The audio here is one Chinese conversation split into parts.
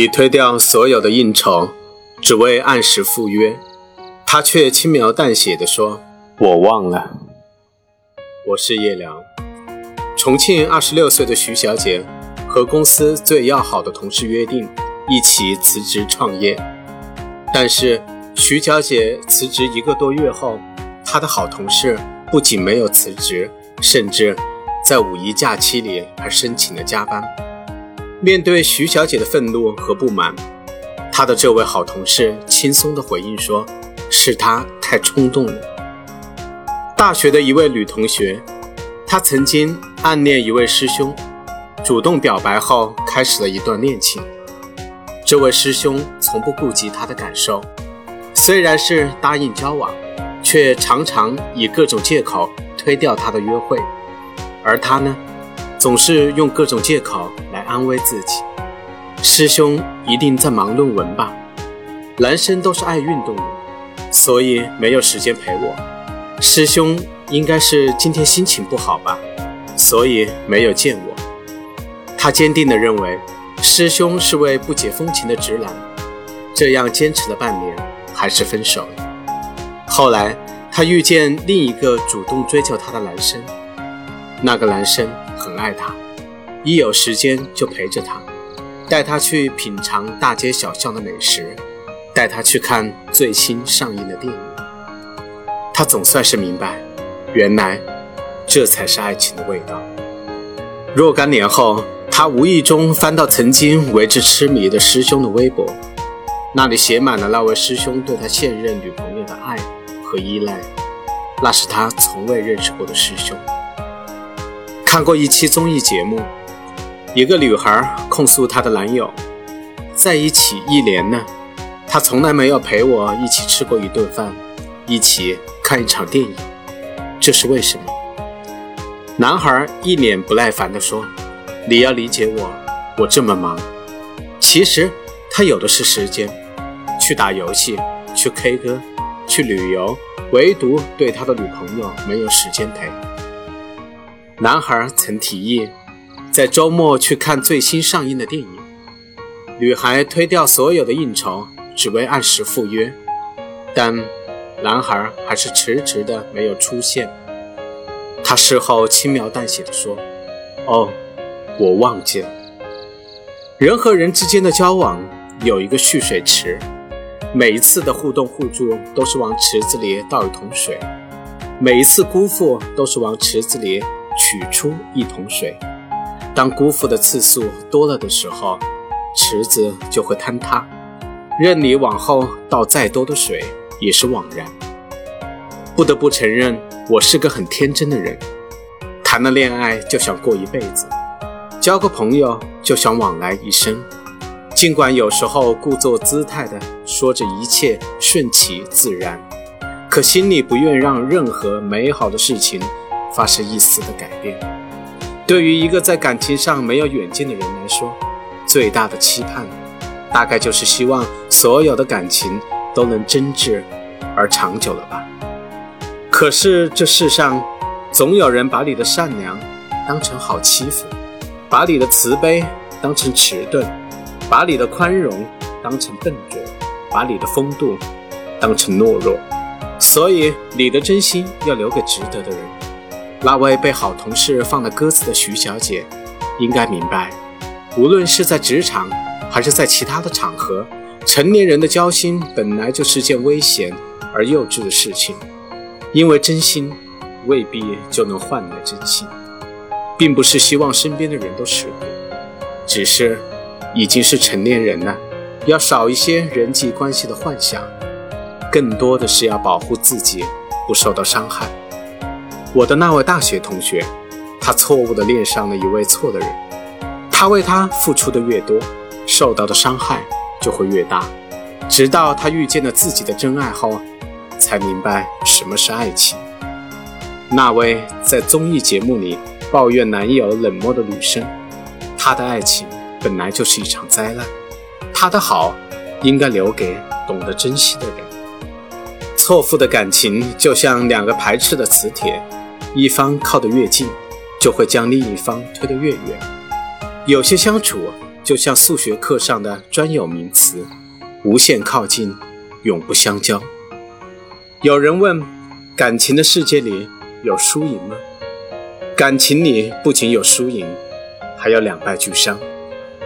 你推掉所有的应酬，只为按时赴约。他却轻描淡写地说：“我忘了。”我是叶良。重庆二十六岁的徐小姐和公司最要好的同事约定一起辞职创业，但是徐小姐辞职一个多月后，她的好同事不仅没有辞职，甚至在五一假期里还申请了加班。面对徐小姐的愤怒和不满，她的这位好同事轻松地回应说。是她太冲动了。大学的一位女同学，她曾经暗恋一位师兄，主动表白后开始了一段恋情。这位师兄从不顾及她的感受，虽然是答应交往，却常常以各种借口推掉她的约会。而她呢，总是用各种借口来安慰自己。师兄一定在忙论文吧？男生都是爱运动的。所以没有时间陪我，师兄应该是今天心情不好吧，所以没有见我。他坚定地认为师兄是位不解风情的直男，这样坚持了半年，还是分手了。后来他遇见另一个主动追求他的男生，那个男生爱他，一有时间就陪着他，带他去品尝大街小巷的美食。带他去看最新上映的电影，他总算是明白，原来这才是爱情的味道。若干年后，他无意中翻到曾经为之痴迷的师兄的微博，那里写满了那位师兄对他现任女朋友的爱和依赖。那是他从未认识过的师兄。看过一期综艺节目，一个女孩控诉她的男友，在一起一年呢。他从来没有陪我一起吃过一顿饭，一起看一场电影，这是为什么？男孩一脸不耐烦地说：“你要理解我，我这么忙。其实他有的是时间，去打游戏，去 K 歌，去旅游，唯独对他的女朋友没有时间陪。”男孩曾提议在周末去看最新上映的电影，女孩推掉所有的应酬。只为按时赴约，但男孩还是迟迟的没有出现。他事后轻描淡写的说：“哦，我忘记了。人和人之间的交往有一个蓄水池，每一次的互动互助都是往池子里倒一桶水，每一次辜负都是往池子里取出一桶水。当辜负的次数多了的时候，池子就会坍塌。”任你往后倒再多的水，也是枉然。不得不承认，我是个很天真的人，谈了恋爱就想过一辈子，交个朋友就想往来一生。尽管有时候故作姿态的说着一切顺其自然，可心里不愿让任何美好的事情发生一丝的改变。对于一个在感情上没有远见的人来说，最大的期盼。大概就是希望所有的感情都能真挚而长久了吧。可是这世上总有人把你的善良当成好欺负，把你的慈悲当成迟钝，把你的宽容当成笨拙，把你的风度当成懦弱。所以你的真心要留给值得的人。那位被好同事放了鸽子的徐小姐，应该明白，无论是在职场。还是在其他的场合，成年人的交心本来就是件危险而幼稚的事情，因为真心未必就能换来真心，并不是希望身边的人都吃苦，只是已经是成年人了，要少一些人际关系的幻想，更多的是要保护自己不受到伤害。我的那位大学同学，他错误地恋上了一位错的人，他为他付出的越多。受到的伤害就会越大，直到他遇见了自己的真爱后，才明白什么是爱情。那位在综艺节目里抱怨男友冷漠的女生，她的爱情本来就是一场灾难，她的好应该留给懂得珍惜的人。错付的感情就像两个排斥的磁铁，一方靠得越近，就会将另一方推得越远。有些相处。就像数学课上的专有名词，无限靠近，永不相交。有人问：感情的世界里有输赢吗？感情里不仅有输赢，还有两败俱伤。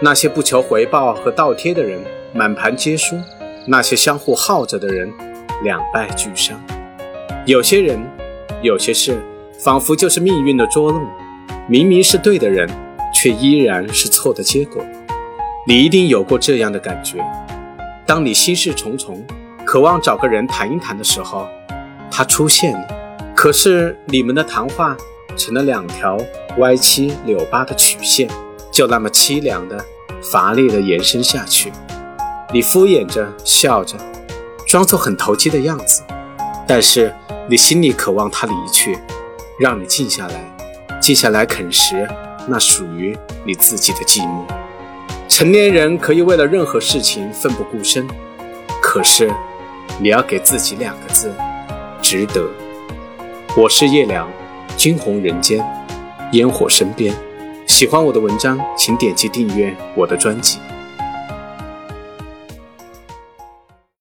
那些不求回报和倒贴的人，满盘皆输；那些相互耗着的人，两败俱伤。有些人，有些事，仿佛就是命运的捉弄，明明是对的人，却依然是错的结果。你一定有过这样的感觉：当你心事重重，渴望找个人谈一谈的时候，他出现了，可是你们的谈话。成了两条歪七扭八的曲线，就那么凄凉的、乏力的延伸下去。你敷衍着笑着，装作很投机的样子，但是你心里渴望他离去，让你静下来，静下来啃食那属于你自己的寂寞。成年人可以为了任何事情奋不顾身，可是你要给自己两个字：值得。我是叶良。惊鸿人间，烟火身边。喜欢我的文章，请点击订阅我的专辑。